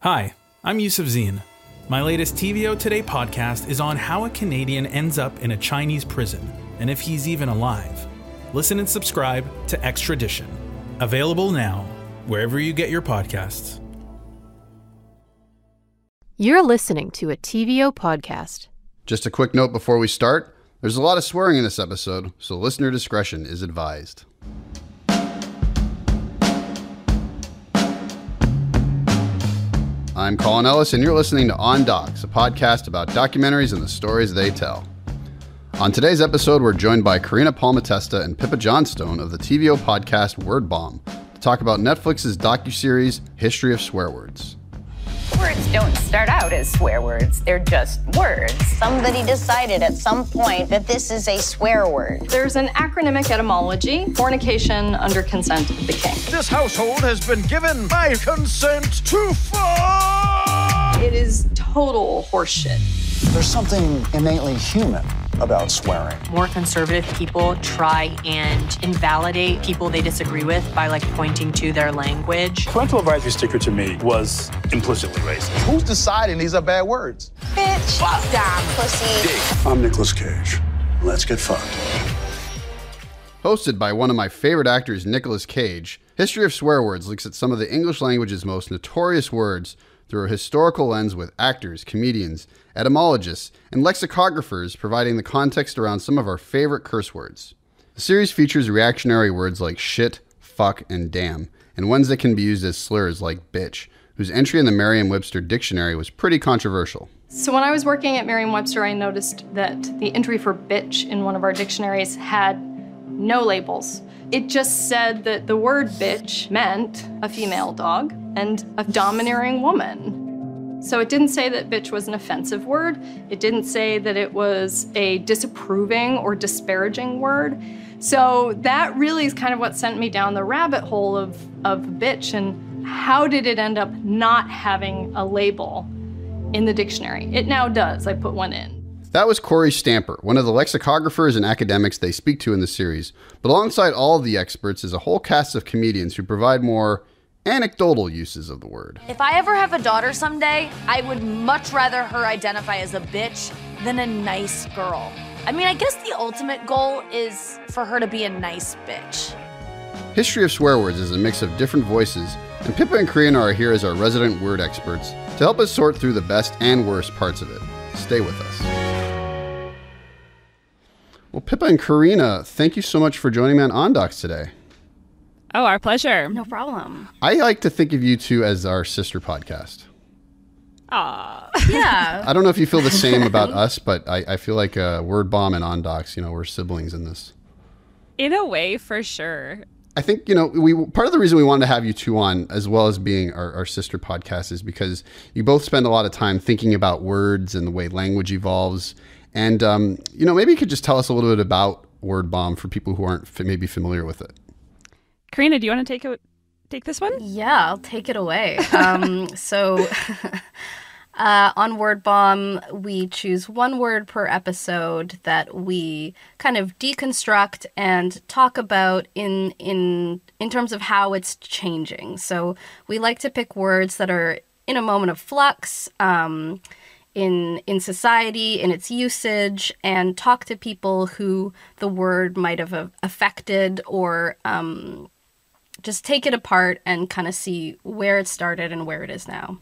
Hi, I'm Yusuf Zine. My latest TVO Today podcast is on how a Canadian ends up in a Chinese prison and if he's even alive. Listen and subscribe to Extradition. Available now, wherever you get your podcasts. You're listening to a TVO podcast. Just a quick note before we start there's a lot of swearing in this episode, so listener discretion is advised. I'm Colin Ellis, and you're listening to On Docs, a podcast about documentaries and the stories they tell. On today's episode, we're joined by Karina Palmitesta and Pippa Johnstone of the TVO podcast Word Bomb to talk about Netflix's docuseries History of Swear Words. Words don't start out as swear words, they're just words. Somebody decided at some point that this is a swear word. There's an acronymic etymology fornication under consent of the king. This household has been given my consent to fuck! It is total horseshit. There's something innately human about swearing. More conservative people try and invalidate people they disagree with by like pointing to their language. Parental advisory sticker to me was implicitly racist. Who's deciding these are bad words? Bitch, fuck, damn, pussy. Dick. I'm Nicolas Cage. Let's get fucked. Hosted by one of my favorite actors, Nicolas Cage, History of Swear Words looks at some of the English language's most notorious words through a historical lens with actors, comedians, etymologists, and lexicographers providing the context around some of our favorite curse words. The series features reactionary words like shit, fuck, and damn, and ones that can be used as slurs like bitch, whose entry in the Merriam Webster dictionary was pretty controversial. So, when I was working at Merriam Webster, I noticed that the entry for bitch in one of our dictionaries had no labels. It just said that the word bitch meant a female dog and a domineering woman. So it didn't say that bitch was an offensive word. It didn't say that it was a disapproving or disparaging word. So that really is kind of what sent me down the rabbit hole of, of bitch and how did it end up not having a label in the dictionary? It now does. I put one in. That was Kory Stamper, one of the lexicographers and academics they speak to in the series. But alongside all of the experts is a whole cast of comedians who provide more anecdotal uses of the word. If I ever have a daughter someday, I would much rather her identify as a bitch than a nice girl. I mean, I guess the ultimate goal is for her to be a nice bitch. History of Swear Words is a mix of different voices, and Pippa and Karina are here as our resident word experts to help us sort through the best and worst parts of it. Stay with us. Well, Pippa and Karina, thank you so much for joining me on OnDocs today. Oh, our pleasure. No problem. I like to think of you two as our sister podcast. Aw. Yeah. I don't know if you feel the same about us, but I, I feel like uh, Word Bomb and OnDocs, you know, we're siblings in this. In a way, for sure. I think you know we part of the reason we wanted to have you two on, as well as being our, our, sister podcast, is because you both spend a lot of time thinking about words and the way language evolves. And um, you know, maybe you could just tell us a little bit about Word Bomb for people who aren't f- maybe familiar with it. Karina, do you want to take it? Take this one? Yeah, I'll take it away. Um, so, uh, on Word Bomb, we choose one word per episode that we kind of deconstruct and talk about in in in terms of how it's changing. So, we like to pick words that are in a moment of flux. Um, in in society in its usage and talk to people who the word might have affected or um, just take it apart and kind of see where it started and where it is now.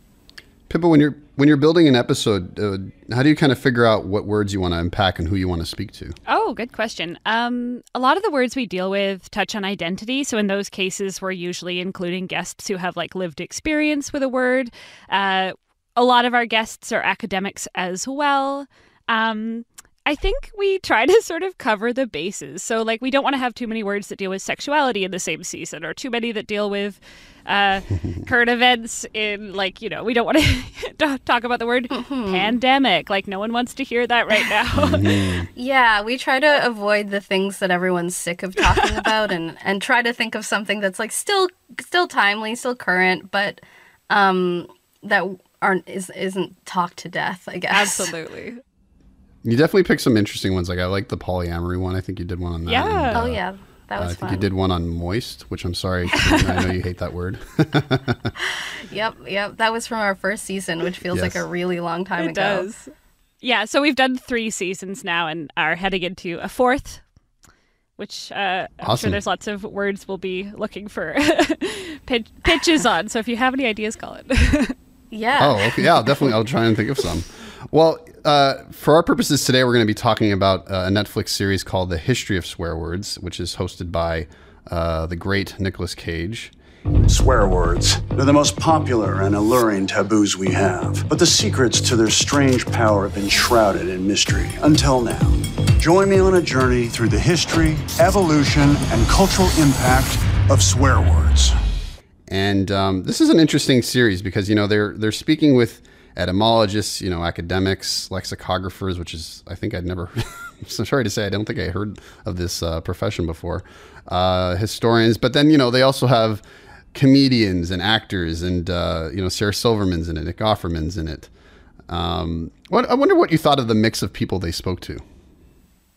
Pippa, when you're when you're building an episode, uh, how do you kind of figure out what words you want to unpack and who you want to speak to? Oh, good question. Um, a lot of the words we deal with touch on identity, so in those cases, we're usually including guests who have like lived experience with a word. Uh, a lot of our guests are academics as well. Um, I think we try to sort of cover the bases. So, like, we don't want to have too many words that deal with sexuality in the same season, or too many that deal with uh, current events. In like, you know, we don't want to talk about the word mm-hmm. pandemic. Like, no one wants to hear that right now. Yeah, we try to avoid the things that everyone's sick of talking about, and and try to think of something that's like still still timely, still current, but um, that aren't is isn't talked to death. I guess absolutely. You definitely picked some interesting ones. Like I like the polyamory one. I think you did one on that. Yeah. oh yeah. That was I think fun. you did one on moist, which I'm sorry. I know you hate that word. Yep, yep. That was from our first season, which feels like a really long time It ago. does. Yeah, so we've done three seasons now and are heading into a fourth, which uh, I'm sure Awesome. there's lots of words we'll be looking for pitch, pitches on. So if you have any ideas, call it. Yeah. Oh, okay. Yeah, definitely. I'll try and think of some. Well, uh, for our purposes today, we're going to be talking about uh, a Netflix series called The History of Swear Words, which is hosted by uh, the great Nicolas Cage. Swear words. They're the most popular and alluring taboos we have. But the secrets to their strange power have been shrouded in mystery until now. Join me on a journey through the history, evolution, and cultural impact of swear words. And um, this is an interesting series because you know they're they're speaking with etymologists, you know, academics, lexicographers, which is I think I'd never. so sorry to say, I don't think I heard of this uh, profession before. Uh, historians, but then you know they also have comedians and actors, and uh, you know Sarah Silverman's in it, Nick Offerman's in it. Um, what I wonder what you thought of the mix of people they spoke to.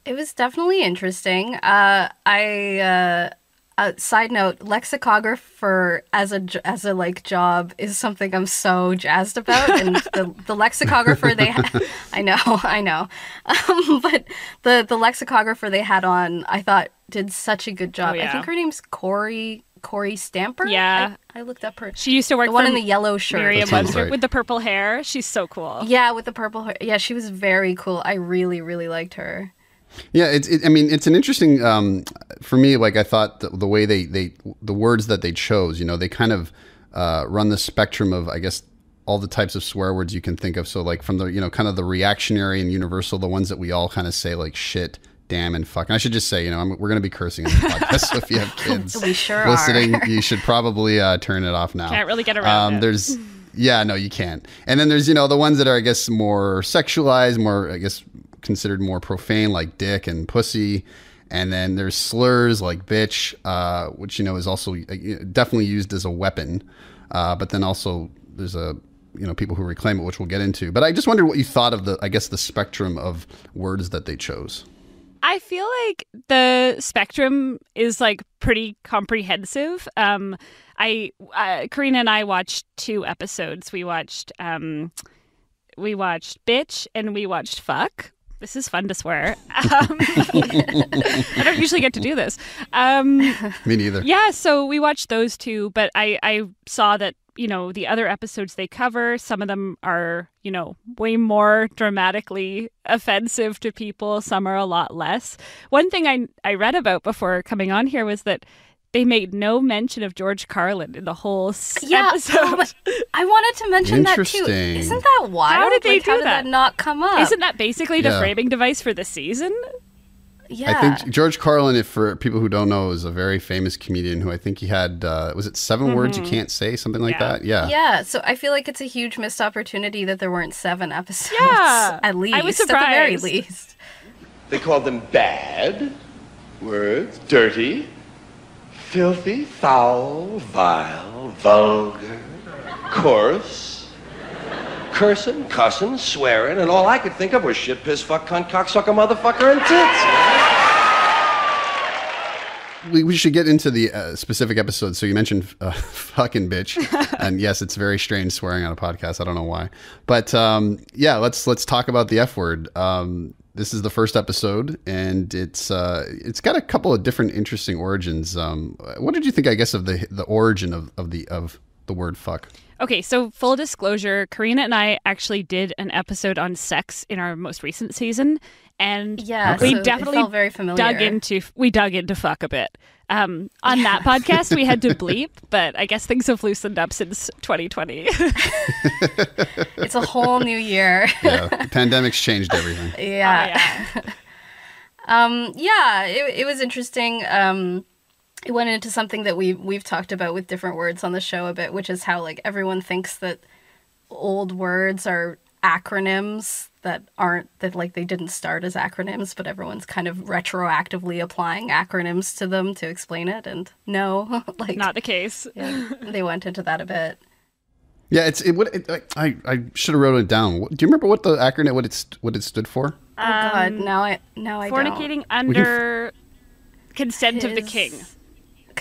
It was definitely interesting. Uh, I uh, uh, side note, lexicographer as a j- as a like job is something I'm so jazzed about, and the, the lexicographer they ha- I know I know, um, but the the lexicographer they had on I thought did such a good job. Oh, yeah. I think her name's Kory Kory Stamper. Yeah. I, I looked up her. she used to work the one in the yellow shirt. Merriam right. with the purple hair. She's so cool. Yeah, with the purple hair. Yeah, she was very cool. I really really liked her. Yeah, it's. It, I mean, it's an interesting. Um, for me, like I thought the, the way they they the words that they chose. You know, they kind of uh, run the spectrum of I guess all the types of swear words you can think of. So like from the you know kind of the reactionary and universal, the ones that we all kind of say like shit, damn, and fuck. And I should just say, you know, I'm, we're going to be cursing on the podcast. so if you have kids We sure listening, are. you should probably uh, turn it off now. Can't really get around it. There's yeah, no, you can't. And then there's you know the ones that are I guess more sexualized, more I guess considered more profane, like dick and pussy. And then there's slurs like bitch, uh, which you know is also uh, definitely used as a weapon. Uh, but then also there's a you know people who reclaim it, which we'll get into. But I just wondered what you thought of the I guess the spectrum of words that they chose. I feel like the spectrum is like pretty comprehensive. Um, I uh, Karina and I watched two episodes. We watched um, we watched bitch and we watched fuck. This is fun to swear. Um, I don't usually get to do this. Um, Me neither. yeah, so we watched those two, but I I saw that you know the other episodes they cover, some of them are you know way more dramatically offensive to people. Some are a lot less. One thing I I read about before coming on here was that they made no mention of George Carlin in the whole s- Yeah, episode. oh, I wanted to mention that too. Interesting. Isn't that wild? How did they Like, how do did that? that not come up? Isn't that basically the Yeah. framing device for the season? yeah. I think George Carlin, if for people who don't know, is a very famous comedian who I think he had uh, was it 7 words you can't say, something like Yeah. that. Yeah. yeah, so I feel like it's a huge missed opportunity that there weren't seven episodes. Yeah, at least. I was surprised. At the very least. They called them bad words, dirty, filthy, foul, vile, vulgar, coarse, cursing, cussing, swearing, and all I could think of was shit, piss, fuck, cunt, cocksucker, motherfucker, and tits. We, we should get into the uh, specific episodes. So you mentioned uh, fucking bitch, and yes, it's very strange swearing on a podcast. I don't know why, but um, yeah, let's let's talk about the f word. Um, this is the first episode, and it's uh, it's got a couple of different interesting origins. Um, what did you think? I guess of the the origin of, of the of the word fuck. Okay, so full disclosure, Karina and I actually did an episode on sex in our most recent season, and Yeah, we so definitely very familiar. dug into we dug into fuck a bit. Um, on that podcast, we had to bleep, but I guess things have loosened up since 2020. It's a whole new year. Yeah, the pandemic's changed everything. yeah. um, yeah, it, it was interesting. Um, it went into something that we we've talked about with different words on the show a bit, which is how like everyone thinks that old words are acronyms that aren't that like they didn't start as acronyms, but everyone's kind of retroactively applying acronyms to them to explain it. And no, like Not the case. yeah, they went into that a bit. Yeah, it's it. What it, I I should have wrote it down. Do you remember what the acronym what it st- what it stood for? Oh God, um, now I now I don't. Fornicating under consent of the His- king.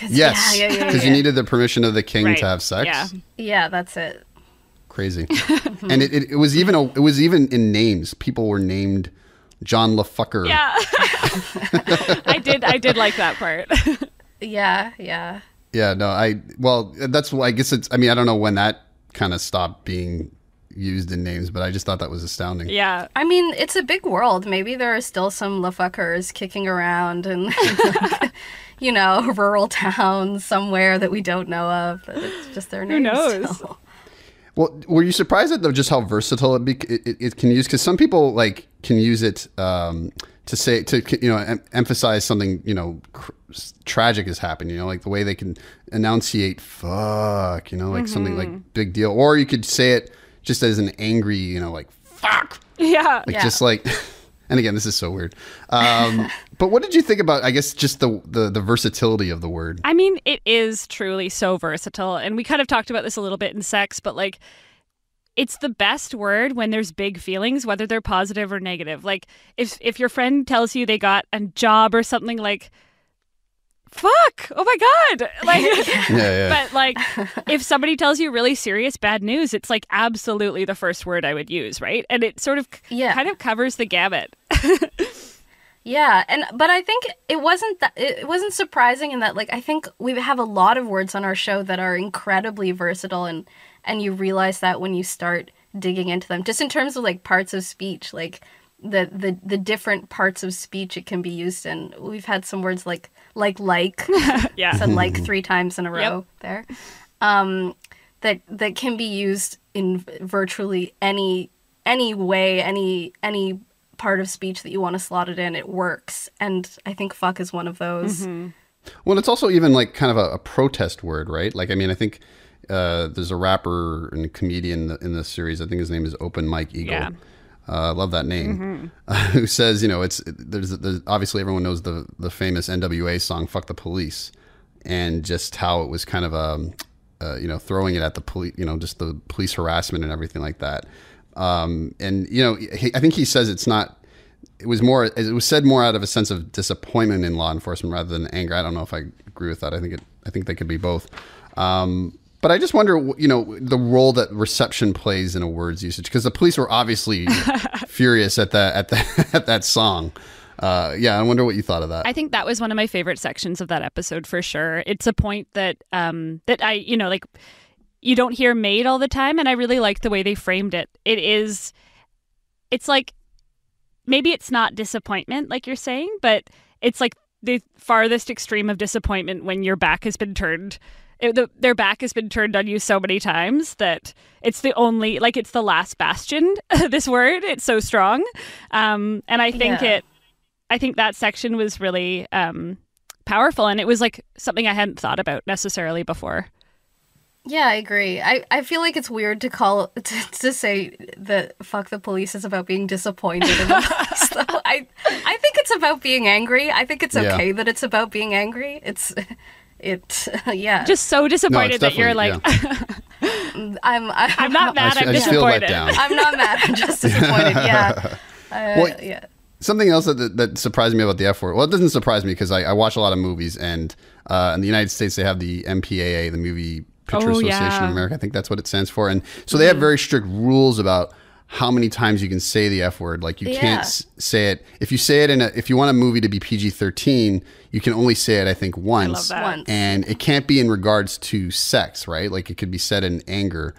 Yes, yeah, yeah, yeah, because yeah. you needed the permission of the king Right, to have sex. yeah. Yeah, that's it. Crazy. and it, it, it was even a, it was even in names. People were named John LaFucker. Yeah. I did I did like that part. Yeah, yeah. Yeah, no, I well, that's why I guess it's. I mean, I don't know when that kind of stopped being used in names, but I just thought that was astounding. yeah. I mean, it's a big world. Maybe there are still some lafuckers kicking around in, you know, rural towns somewhere that we don't know of. But it's just their Who knows? still. Well, were you surprised at though just how versatile it, be, it, it, it can use? Because some people like can use it um, to say to you know em- emphasize something you know cr- tragic has happened. You know, like the way they can enunciate "fuck," you know, like something like big deal, or you could say it just as an angry, you know, like "fuck," Yeah. like Yeah. just like. And again, this is so weird. Um, but what did you think about? I guess just the, the the versatility of the word. I mean, it is truly so versatile. And we kind of talked about this a little bit in sex, but like, it's the best word when there's big feelings, whether they're positive or negative. Like, if if your friend tells you they got a job or something, like, fuck, oh my god, like. Yeah, yeah. But like, if somebody tells you really serious bad news, it's like absolutely the first word I would use, right? And it sort of Yeah. kind of covers the gamut. Yeah, and but I think it wasn't that it wasn't surprising in that like I think we have a lot of words on our show that are incredibly versatile and and you realize that when you start digging into them just in terms of like parts of speech like the the the different parts of speech it can be used in. We've had some words like like like Yeah. said like 3 times in a row Yep. there. Um that that can be used in virtually any any way any any part of speech that you want to slot it in it works and i think fuck is one of those Well, it's also even like kind of a, a protest word, right? Like, I mean, I think uh, there's a rapper and comedian in the, in this series. I think his name is Open Mike Eagle. Yeah. Uh, I love that name. who says, you know, it's there's, there's obviously everyone knows the the famous NWA song "Fuck the Police," and just how it was kind of um, uh, you know, throwing it at the police, you know, just the police harassment and everything like that. Um, and you know, he, I think he says it's not. It was more. It was said more out of a sense of disappointment in law enforcement rather than anger. I don't know if I agree with that. I think it. I think they could be both. Um, but I just wonder, you know, the role that reception plays in a word's usage because the police were obviously furious at that at that at that song. Uh, yeah, I wonder what you thought of that. I think that was one of my favorite sections of that episode for sure. It's a point that um that I you know like you don't hear made all the time and I really like the way they framed it. It is it's like maybe it's not disappointment like you're saying, but it's like the farthest extreme of disappointment when your back has been turned it, the, their back has been turned on you so many times that it's the only like it's the last bastion this word it's so strong um and i think Yeah. it i think that section was really um powerful and it was like something i hadn't thought about necessarily before yeah i agree. I i feel like it's weird to call to, to say that fuck the police is about being disappointed in the police though. I i think it's about being angry. I think it's Yeah. okay that it's about being angry. It's it yeah. Just so disappointed that you're like definitely- i'm i'm, i'm not mad I i'm just feel let disappointed. down. I'm not mad i'm just disappointed yeah. Uh, Well, yeah. Something else that, that surprised me about the F word. Well, it doesn't surprise me because I, I watch a lot of movies, and uh, in the United States they have the MPAA, the Movie Picture Oh, Association yeah. of America. I think that's what it stands for, and so they have very strict rules about how many times you can say the F word. Like you Yeah. can't s- say it if you say it in a if you want a movie to be PG thirteen, you can only say it I think once, that. Once. and it can't be in regards to sex, right? Like it could be said in anger,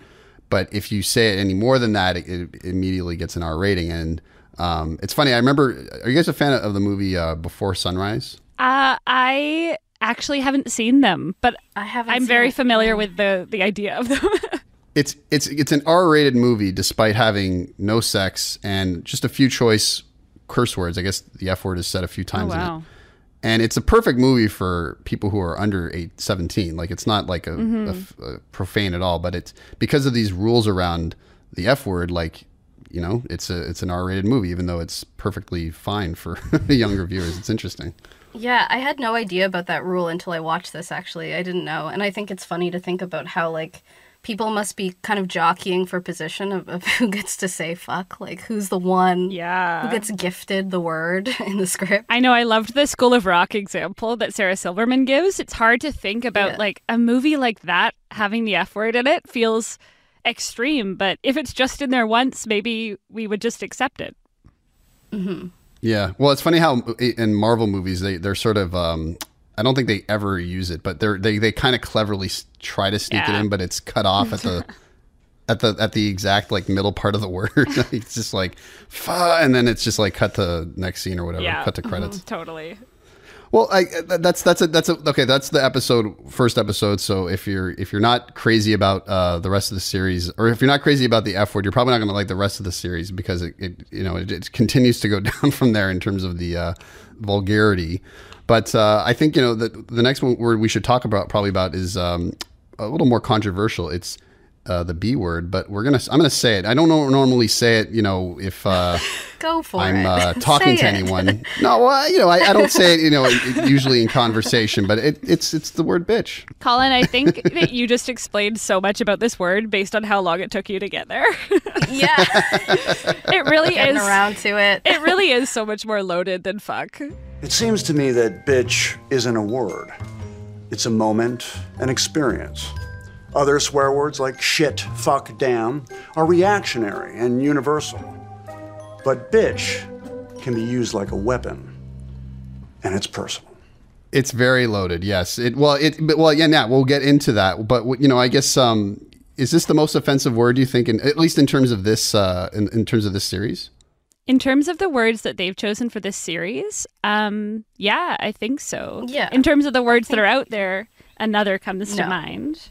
but if you say it any more than that, it, it immediately gets an R rating. And um, it's funny. I remember. Are you guys a fan of the movie uh, Before Sunrise? uh i actually haven't seen them but i haven't i'm very it. familiar with the the idea of them It's it's it's an R-rated movie despite having no sex and just a few choice curse words. I guess the F word is said a few times in it. Oh, wow. And it's a perfect movie for people who are under eight, 17. Like it's not like a, a mm-hmm. f- a profane at all, but it's because of these rules around the F word. Like you know, it's a it's an R-rated movie, even though it's perfectly fine for the younger viewers. It's interesting. Yeah, I had no idea about that rule until I watched this actually. I didn't know. And I think it's funny to think about how like people must be kind of jockeying for position of, of who gets to say fuck. Like, who's the one yeah. who gets gifted the word in the script. I know I loved the School of Rock example that Sarah Silverman gives. It's hard to think about Yeah. like a movie like that having the F word in it feels extreme, but if it's just in there once, maybe we would just accept it. Mm-hmm. Yeah. Well, it's funny how in Marvel movies they they're sort of um I don't think they ever use it, but they're they they kind of cleverly try to sneak Yeah. it in, but it's cut off at the at the at the exact like middle part of the word. it's just like fa and then it's just like cut to next scene or whatever, yeah. cut to credits. Mhm, totally. Well, I, that's that's a that's a okay. That's the episode, first episode. So if you're if you're not crazy about uh, the rest of the series, or if you're not crazy about the F word, you're probably not going to like the rest of the series because it, it you know it, it continues to go down from there in terms of the uh, vulgarity. But uh, I think you know the the next one word we should talk about probably about is um, a little more controversial. It's uh, the B word, but we're gonna I'm gonna say it. I don't normally say it. You know if. Uh, Go for I'm it. uh, talking Say to it. anyone. No, well, you know, I, I don't say it, you know, usually in conversation, but it, it's it's the word bitch. Colin, I think that you just explained so much about this word based on how long it took you to get there. yeah. it really Getting is around to it. It really is so much more loaded than fuck. It seems to me that bitch isn't a word, it's a moment, an experience. Other swear words like shit, fuck, damn are reactionary and universal. But bitch can be used like a weapon, and it's personal. It's very loaded. Yes. It well it but, well yeah. Now we'll get into that. But you know, I guess um, is this the most offensive word you think, in, at least in terms of this uh, in, in terms of this series? In terms of the words that they've chosen for this series, um, yeah, I think so. Yeah. In terms of the words that are out there, another comes to mind.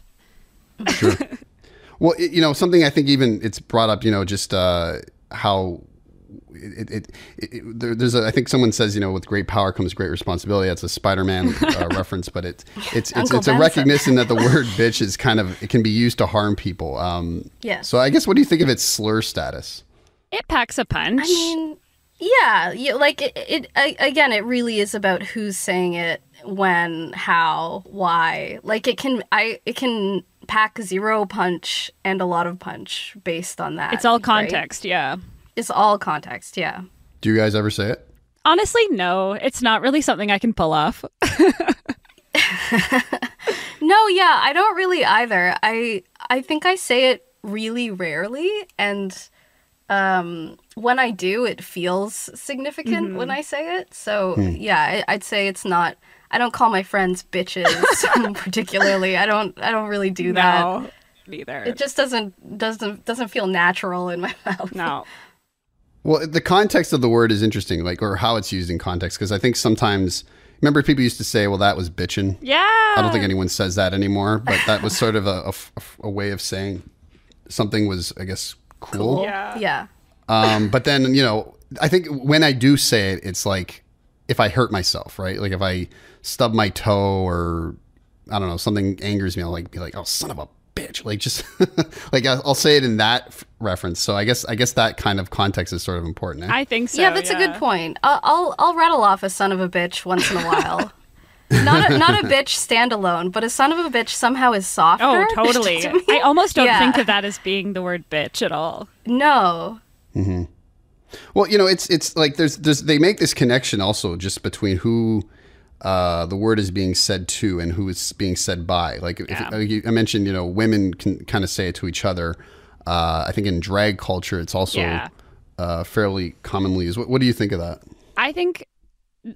Sure. well, it, you know, something I think even it's brought up. You know, just uh, how it, it, it, it there, there's a, I think someone says you know with great power comes great responsibility. That's a Spider-Man uh, reference, but it, it's it's it's a recognition that the word bitch is kind of it can be used to harm people. Um, Yeah. So I guess what do you think of its slur status? It packs a punch. I mean, yeah, yeah like it, it I, again, it really is about who's saying it, when, how, why. Like it can, I it can pack zero punch and a lot of punch based on that. it's all context, yeah. It's all context, yeah. Do you guys ever say it? Honestly, no. It's not really something I can pull off. No, yeah, I don't really either. I I think I say it really rarely and um when I do it feels significant when I say it. So, yeah, I, I'd say it's not I don't call my friends bitches particularly. I don't I don't really do that. No, neither. It just doesn't doesn't doesn't feel natural in my mouth. no. Well, the context of the word is interesting, like or how it's used in context, because I think sometimes remember people used to say, "Well, that was bitchin'." Yeah. I don't think anyone says that anymore, but that was sort of a a way of saying something was, I guess, cool. Yeah. Yeah. Um, but then, you know, I think when I do say it, it's like if I hurt myself, right? Like if I stub my toe or I don't know, something angers me, I'll like be like, "Oh, son of a bitch!" Like just like I'll I'll say it in that f- reference. So I guess I guess that kind of context is sort of important. Eh? I think so. yeah, that's a good point. I'll, I'll I'll rattle off a son of a bitch once in a while. not a, not a bitch standalone, but a son of a bitch somehow is softer. Oh, totally. to. I almost don't Yeah. think of that as being the word bitch at all. No. hmm Well, you know, it's it's like there's there's they make this connection also just between who uh, the word is being said to and who it's being said by. Like, if, Yeah. you- I mentioned, you know, women can kind of say it to each other. Uh, I think in drag culture, it's also Yeah. uh, fairly commonly used. What, what do you think of that? I think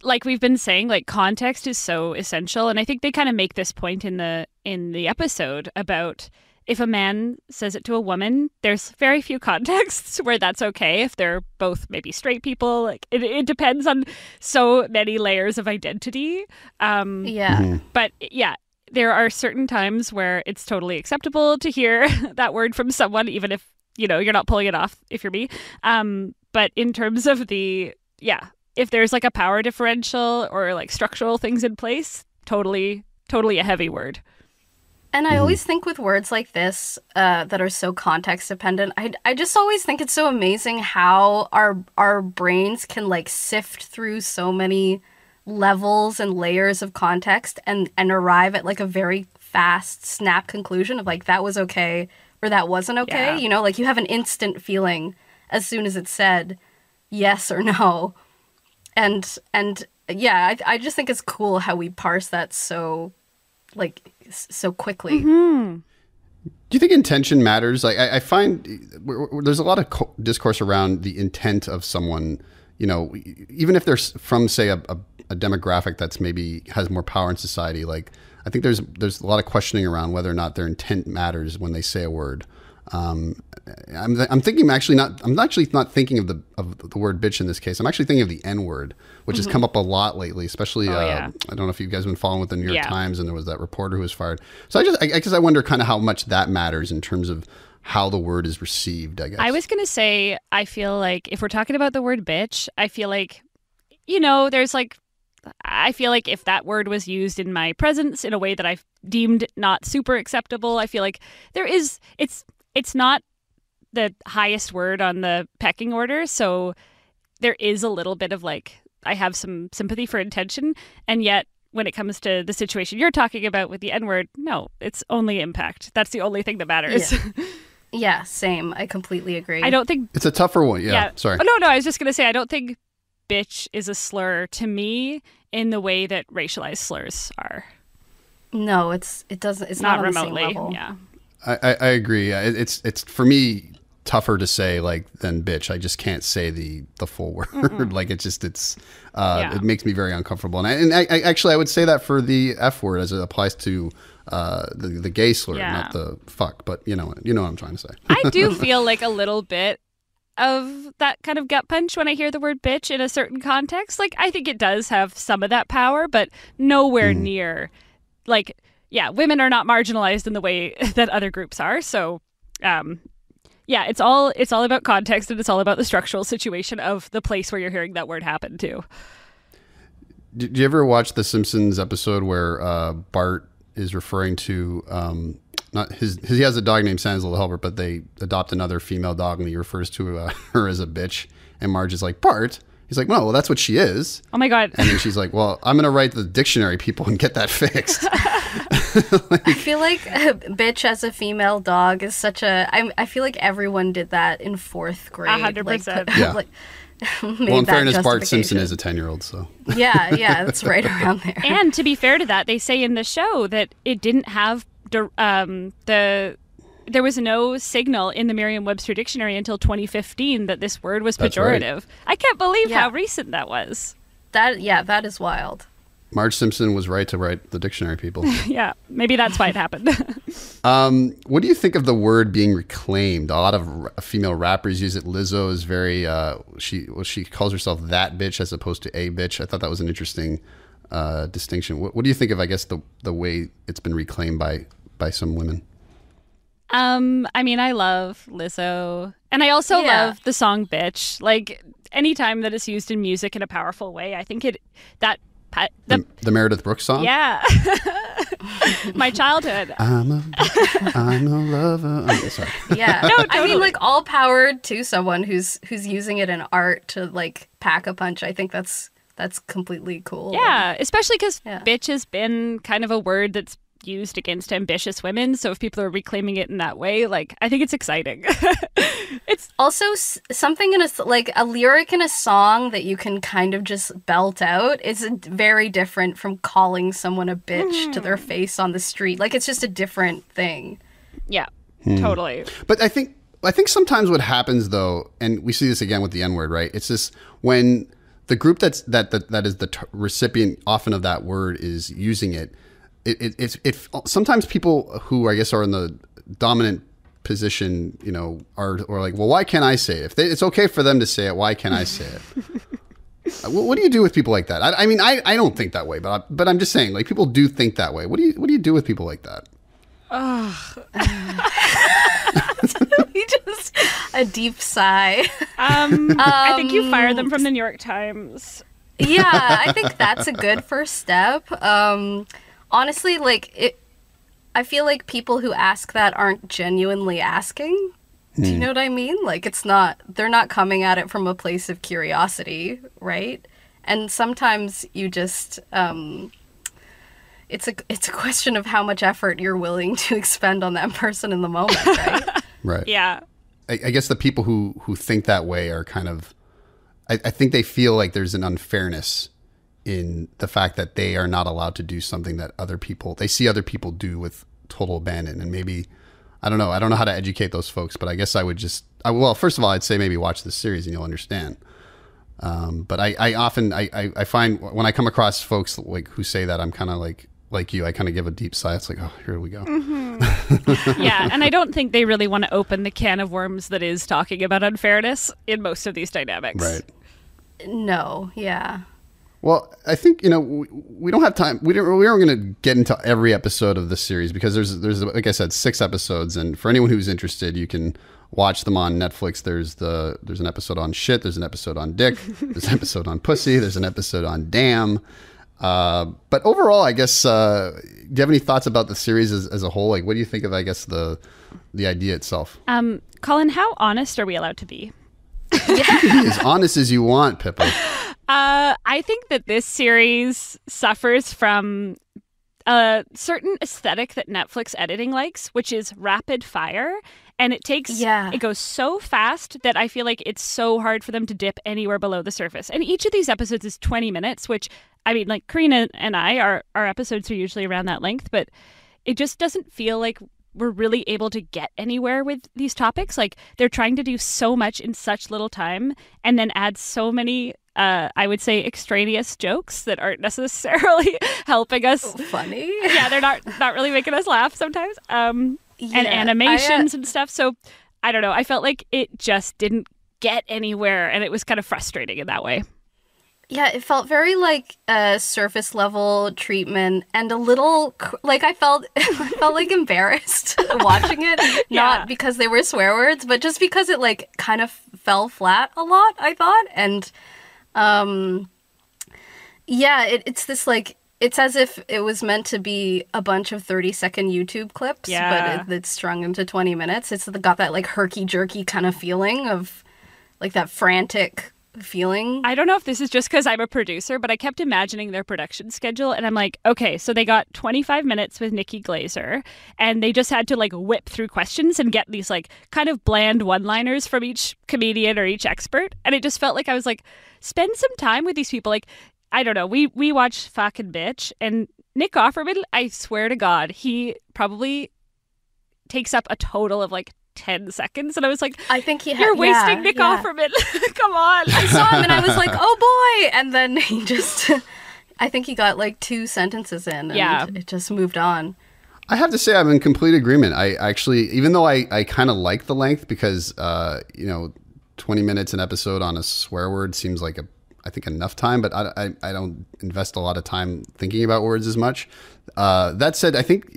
like we've been saying like context is so essential and I think they kind of make this point in the in the episode about if a man says it to a woman, there's very few contexts where that's okay if they're both maybe straight people. Like it, it depends on so many layers of identity. Um Yeah. but yeah, there are certain times where it's totally acceptable to hear that word from someone, even if you know you're not pulling it off. If you're me, um, but in terms of the yeah, if there's like a power differential or like structural things in place, totally, totally a heavy word. And I always think with words like this uh, that are so context dependent, I, I just always think it's so amazing how our our brains can like sift through so many levels and layers of context and and arrive at like a very fast snap conclusion of like that was okay or that wasn't okay. Yeah. You know, like you have an instant feeling as soon as it's said yes or no. And and yeah, I I just think it's cool how we parse that so like so quickly. Mm-hmm. Do you think intention matters? Like, I, I find w- w- there's a lot of co- discourse around the intent of someone. You know, even if they're from, say, a, a, a demographic that's maybe has more power in society. Like, I think there's there's a lot of questioning around whether or not their intent matters when they say a word. Um, I'm, I'm thinking actually not. I'm actually not thinking of the of the word bitch in this case. I'm actually thinking of the N word, which has Mhm. come up a lot lately. Especially, Oh, uh, yeah. I don't know if you guys have been following with the New York Yeah. Times, and there was that reporter who was fired. So I just, I, I guess I wonder kind of how much that matters in terms of how the word is received. I guess. I was going to say, I feel like if we're talking about the word bitch, I feel like, you know, there's like, I feel like if that word was used in my presence in a way that I deemed not super acceptable, I feel like there is, it's, it's not the highest word on the pecking order. So there is a little bit of like, I have some sympathy for intention. And yet, when it comes to the situation you're talking about with the N word, no, it's only impact. That's the only thing that matters. Yeah. Yeah, same. I completely agree. I don't think It's a tougher one. Yeah. Sorry. Oh, no, no. I was just gonna say I don't think bitch is a slur to me in the way that racialized slurs are. No, it's it doesn't. It's Not not, on the same remotely, level. yeah. I, I, I agree. It's it's for me tougher to say like than bitch. I just can't say the the full word. Mm-mm. like it just it's uh, Yeah. it makes me very uncomfortable. And I, and I, I actually I would say that for the f word as it applies to uh, the the gay slur, Yeah. not the fuck. But you know you know what I'm trying to say. I do feel like a little bit of that kind of gut punch when I hear the word bitch in a certain context. Like I think it does have some of that power, but nowhere near like yeah, women are not marginalized in the way that other groups are. So um yeah, it's all it's all about context and it's all about the structural situation of the place where you're hearing that word happen too. Did you ever watch the Simpsons episode where uh, Bart is referring to um, not his, his? He has a dog named Santa's Little Helper, but they adopt another female dog, and he refers to uh, her as a bitch. And Marge is like, Bart. He's like, no, well, that's what she is. Oh my god. And then she's like, well, I'm gonna write the dictionary people and get that fixed. I feel like bitch as a female dog is such a. I, I feel like everyone did that in fourth grade. A hundred like, percent. put- Yeah. like, well, in fairness, Bart Simpson is a ten year old, so Yeah, yeah, that's right around there. And to be fair to that, they say in the show that it didn't have um, the there was no signal in the Merriam-Webster dictionary until 2015 that this word was That's right. pejorative. I can't believe Yeah. how recent that was. That yeah, that is wild. Marge Simpson was right to write the dictionary people. yeah, maybe that's why it happened. Um, what do you think of the word being reclaimed? A lot of r- female rappers use it. Lizzo is very uh, she well, she calls herself that bitch as opposed to a bitch. I thought that was an interesting uh, distinction. What, what do you think of? I guess the the way it's been reclaimed by by some women. um, I mean, I love Lizzo, and I also Yeah. love the song "Bitch." Like anytime that it's used in music in a powerful way, I think it that pa- the The, the Meredith Brooks song. yeah, my childhood. I'm a bitch, I'm a lover. Oh, I'm sorry. Yeah. No, I mean like all power to someone who's who's using it in art to like pack a punch. I think that's that's completely cool. Yeah, especially because Yeah. bitch has been kind of a word that's used against ambitious women. So if people are reclaiming it in that way, like I think it's exciting. it's Also, something in a like a lyric in a song that you can kind of just belt out is very different from calling someone a bitch to their face on the street. Like it's just a different thing. yeah, Hmm. totally. But I think I think sometimes what happens though, and we see this again with the N word, right? It's just when the group that's that that, that is the t- recipient often of that word is using it. It it, it it sometimes people who I guess are in the dominant position, you know, are or like, well, why can't I say it? If they, it's okay for them to say it, why can't I say it? What, what do you do with people like that? I, I mean, I, I don't think that way, but I, but I'm just saying, like people do think that way. What do you what do you do with people like that? he just a deep sigh. Um, I think you fire them Um, from the New York Times. yeah, I think that's a good first step. Um, honestly, like it, I feel like people who ask that aren't genuinely asking. Do you Hmm. know what I mean? Like it's not they're not coming at it from a place of curiosity, right? And sometimes you just um it's a it's a question of how much effort you're willing to expend on that person in the moment, right? right. Yeah. I, I, guess the people who who think that way are kind of, I, I think they feel like there's an unfairness in the fact that they are not allowed to do something that other people they see other people do with total abandon. And maybe I don't know. I don't know how to educate those folks but I guess I would just I, well first of all I'd say maybe watch this series and you'll understand. Um, but I, I often I, I find when I come across folks like who say that I'm kind of like like you I kind of give a deep sigh. It's like oh here we go. Mm-hmm. yeah and I don't think they really want to open the can of worms that is talking about unfairness in most of these dynamics. Right. No yeah well, I think you know we, we don't have time. We don't. We aren't going to get into every episode of this series because there's there's like I said six episodes, and for anyone who's interested, you can watch them on Netflix. There's the there's an episode on shit. There's an episode on dick. there's an episode on pussy. There's an episode on damn. Uh, but overall, I guess uh, do you have any thoughts about the series as, as a whole? Like, what do you think of I guess the the idea itself? Um, Colin, how honest are we allowed to be? as honest as you want, Pippa. Uh, I think that this series suffers from a certain aesthetic that Netflix editing likes, which is rapid fire. And it takes, yeah. it goes so fast that I feel like it's so hard for them to dip anywhere below the surface. And each of these episodes is 20 minutes, which, I mean, like Karina and I, our, our episodes are usually around that length, but it just doesn't feel like we're really able to get anywhere with these topics. Like they're trying to do so much in such little time and then add so many uh, I would say extraneous jokes that aren't necessarily helping us. Funny. yeah, they're not not really making us laugh sometimes. Um, yeah, and animations I, uh... and stuff. So I don't know. I felt like it just didn't get anywhere, and it was kind of frustrating in that way. Yeah, it felt very like a surface level treatment and a little like I felt I felt like embarrassed watching it yeah. not because they were swear words but just because it like kind of fell flat a lot I thought and um yeah, it, it's this like it's as if it was meant to be a bunch of 30 second YouTube clips, yeah. but it, it's strung into 20 minutes. It's got that like herky jerky kind of feeling of like that frantic feeling. I don't know if this is just because I'm a producer, but I kept imagining their production schedule, and I'm like, okay, so they got 25 minutes with Nikki Glazer, and they just had to like whip through questions and get these like kind of bland one-liners from each comedian or each expert, and it just felt like I was like, spend some time with these people. Like, I don't know, we we watched fucking bitch, and Nick Offerman, I swear to God, he probably takes up a total of like 10 seconds and I was like I think he ha- You're wasting yeah, Nick yeah. Offerman. Come on. I saw him and I was like, "Oh boy." And then he just I think he got like two sentences in and yeah. it just moved on. I have to say I'm in complete agreement. I actually even though I I kind of like the length because uh you know 20 minutes an episode on a swear word seems like a I think enough time, but I, I, I don't invest a lot of time thinking about words as much. Uh, that said, I think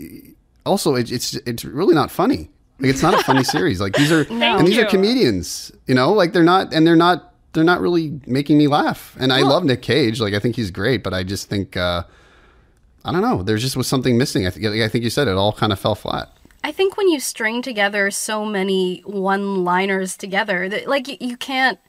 also it, it's it's really not funny. Like it's not a funny series. Like these are no. and these are comedians, you know, like they're not and they're not they're not really making me laugh. And I love Nick Cage, like I think he's great, but I just think uh I don't know, there just was something missing. I think I think you said it all kind of fell flat. I think when you string together so many one-liners together, that like you, you can't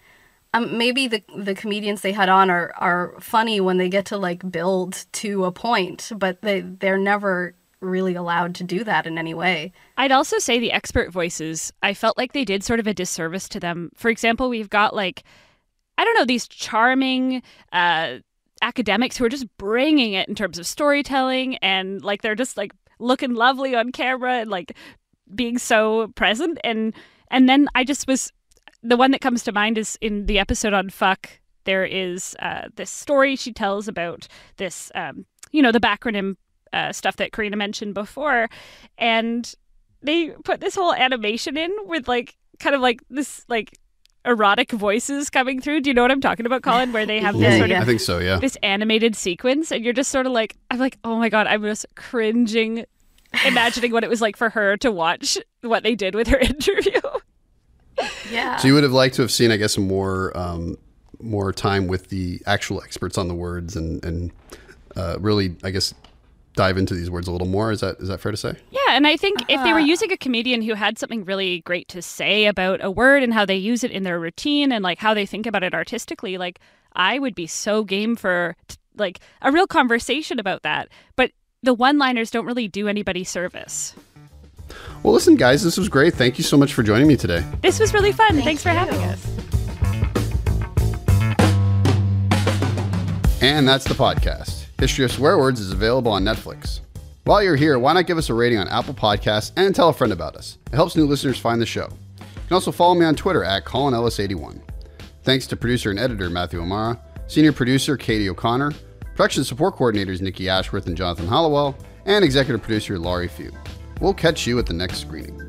um, maybe the the comedians they had on are are funny when they get to like build to a point, but they they're never really allowed to do that in any way. I'd also say the expert voices, I felt like they did sort of a disservice to them. For example, we've got like, I don't know, these charming uh, academics who are just bringing it in terms of storytelling and like they're just like looking lovely on camera and like being so present. And and then I just was the one that comes to mind is in the episode on fuck. There is uh, this story she tells about this, um, you know, the backronym uh, stuff that Karina mentioned before, and they put this whole animation in with like kind of like this like erotic voices coming through. Do you know what I'm talking about, Colin? Where they have yeah, this sort yeah. of I think so, yeah. This animated sequence, and you're just sort of like, I'm like, oh my god, I'm just cringing, imagining what it was like for her to watch what they did with her interview. yeah. So you would have liked to have seen, I guess, more um, more time with the actual experts on the words and and uh, really, I guess, dive into these words a little more. Is that is that fair to say? Yeah, and I think uh-huh. if they were Uh-huh. using a comedian who had something really great to say about a word and how they use it in their routine and like how they think about it artistically, like I would be so game for t- like a real conversation about that. But the one liners don't really do anybody service. Well, listen, guys, this was great. Thank you so much for joining me today. This was really fun. Thanks for having us. And that's the podcast. History of Swear Words is available on Netflix. While you're here, why not give us a rating on Apple Podcasts and tell a friend about us? It helps new listeners find the show. You can also follow me on Twitter at ColinEllis81. Thanks to producer and editor Matthew O'Mara, senior producer Katie O'Connor, production support coordinators Nikki Ashworth and Jonathan Hollowell, and executive producer Laurie Few. We'll catch you at the next screening.